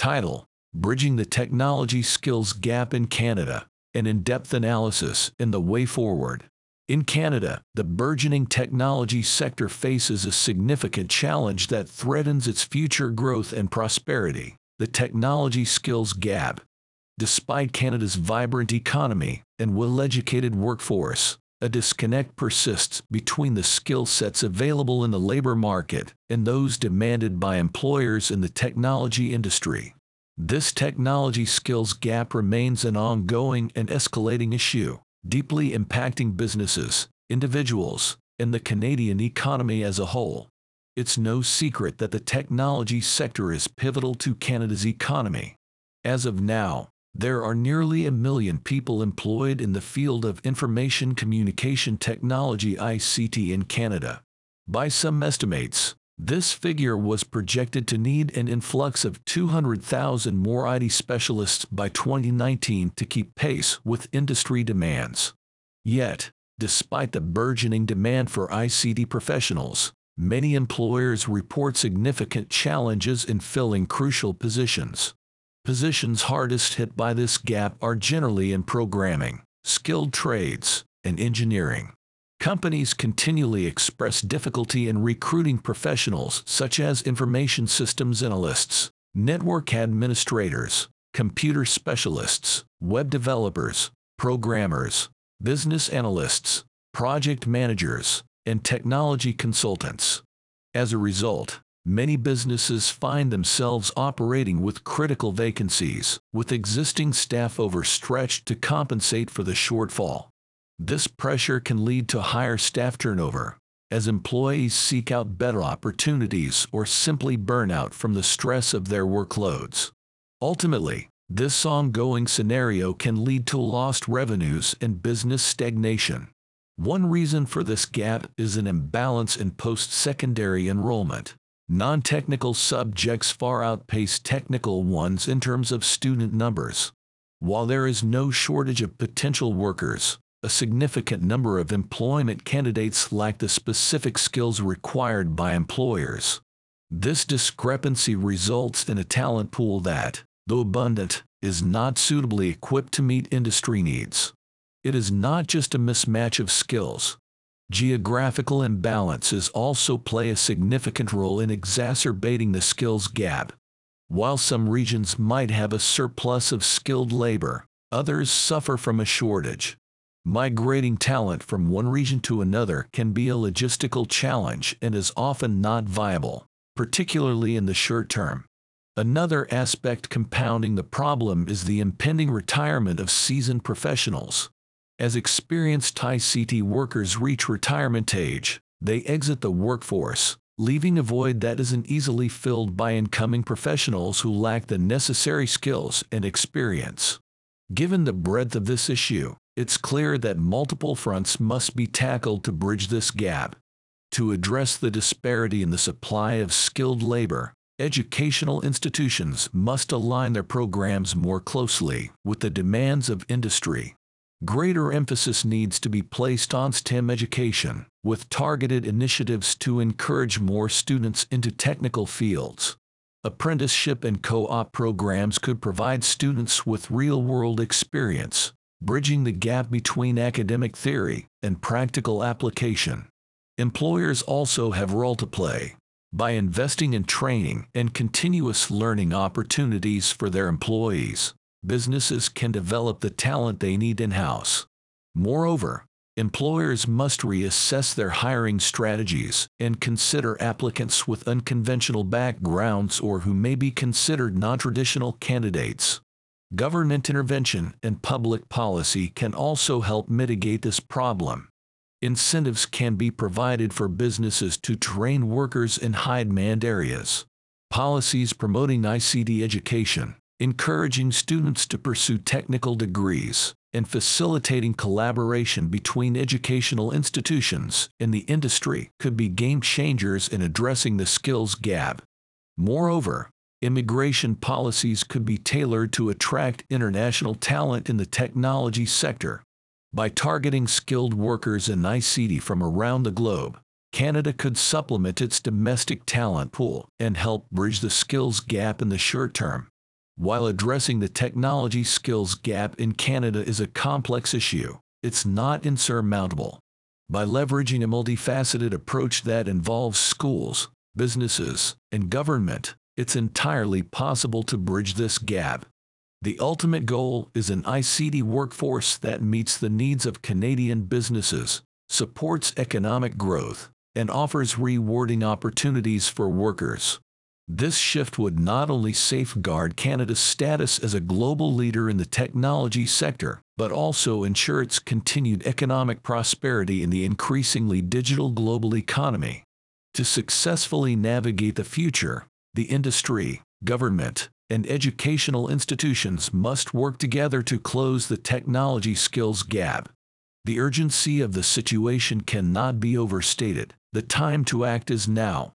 Title Bridging the Technology Skills Gap in Canada An in depth analysis in the way forward. In Canada, the burgeoning technology sector faces a significant challenge that threatens its future growth and prosperity the technology skills gap. Despite Canada's vibrant economy and well educated workforce, a disconnect persists between the skill sets available in the labor market and those demanded by employers in the technology industry. This technology skills gap remains an ongoing and escalating issue, deeply impacting businesses, individuals, and the Canadian economy as a whole. It's no secret that the technology sector is pivotal to Canada's economy. As of now, there are nearly a million people employed in the field of information communication technology ICT in Canada. By some estimates, this figure was projected to need an influx of 200,000 more IT specialists by 2019 to keep pace with industry demands. Yet, despite the burgeoning demand for ICT professionals, many employers report significant challenges in filling crucial positions. Positions hardest hit by this gap are generally in programming, skilled trades, and engineering. Companies continually express difficulty in recruiting professionals such as information systems analysts, network administrators, computer specialists, web developers, programmers, business analysts, project managers, and technology consultants. As a result, many businesses find themselves operating with critical vacancies, with existing staff overstretched to compensate for the shortfall. This pressure can lead to higher staff turnover, as employees seek out better opportunities or simply burn out from the stress of their workloads. Ultimately, this ongoing scenario can lead to lost revenues and business stagnation. One reason for this gap is an imbalance in post secondary enrollment. Non technical subjects far outpace technical ones in terms of student numbers. While there is no shortage of potential workers, a significant number of employment candidates lack the specific skills required by employers. This discrepancy results in a talent pool that, though abundant, is not suitably equipped to meet industry needs. It is not just a mismatch of skills, Geographical imbalances also play a significant role in exacerbating the skills gap. While some regions might have a surplus of skilled labor, others suffer from a shortage. Migrating talent from one region to another can be a logistical challenge and is often not viable, particularly in the short term. Another aspect compounding the problem is the impending retirement of seasoned professionals. As experienced ICT workers reach retirement age, they exit the workforce, leaving a void that isn't easily filled by incoming professionals who lack the necessary skills and experience. Given the breadth of this issue, it's clear that multiple fronts must be tackled to bridge this gap. To address the disparity in the supply of skilled labor, educational institutions must align their programs more closely with the demands of industry. Greater emphasis needs to be placed on STEM education, with targeted initiatives to encourage more students into technical fields. Apprenticeship and co-op programs could provide students with real-world experience, bridging the gap between academic theory and practical application. Employers also have role to play by investing in training and continuous learning opportunities for their employees businesses can develop the talent they need in-house. Moreover, employers must reassess their hiring strategies and consider applicants with unconventional backgrounds or who may be considered non-traditional candidates. Government intervention and public policy can also help mitigate this problem. Incentives can be provided for businesses to train workers in high-demand areas. Policies promoting ICT education, encouraging students to pursue technical degrees, and facilitating collaboration between educational institutions and the industry could be game changers in addressing the skills gap. Moreover, immigration policies could be tailored to attract international talent in the technology sector. By targeting skilled workers in ICT from around the globe, Canada could supplement its domestic talent pool and help bridge the skills gap in the short term. While addressing the technology skills gap in Canada is a complex issue, it's not insurmountable. By leveraging a multifaceted approach that involves schools, businesses, and government, it's entirely possible to bridge this gap. The ultimate goal is an ICT workforce that meets the needs of Canadian businesses, supports economic growth, and offers rewarding opportunities for workers. This shift would not only safeguard Canada's status as a global leader in the technology sector, but also ensure its continued economic prosperity in the increasingly digital global economy. To successfully navigate the future, the industry, government, and educational institutions must work together to close the technology skills gap. The urgency of the situation cannot be overstated. The time to act is now.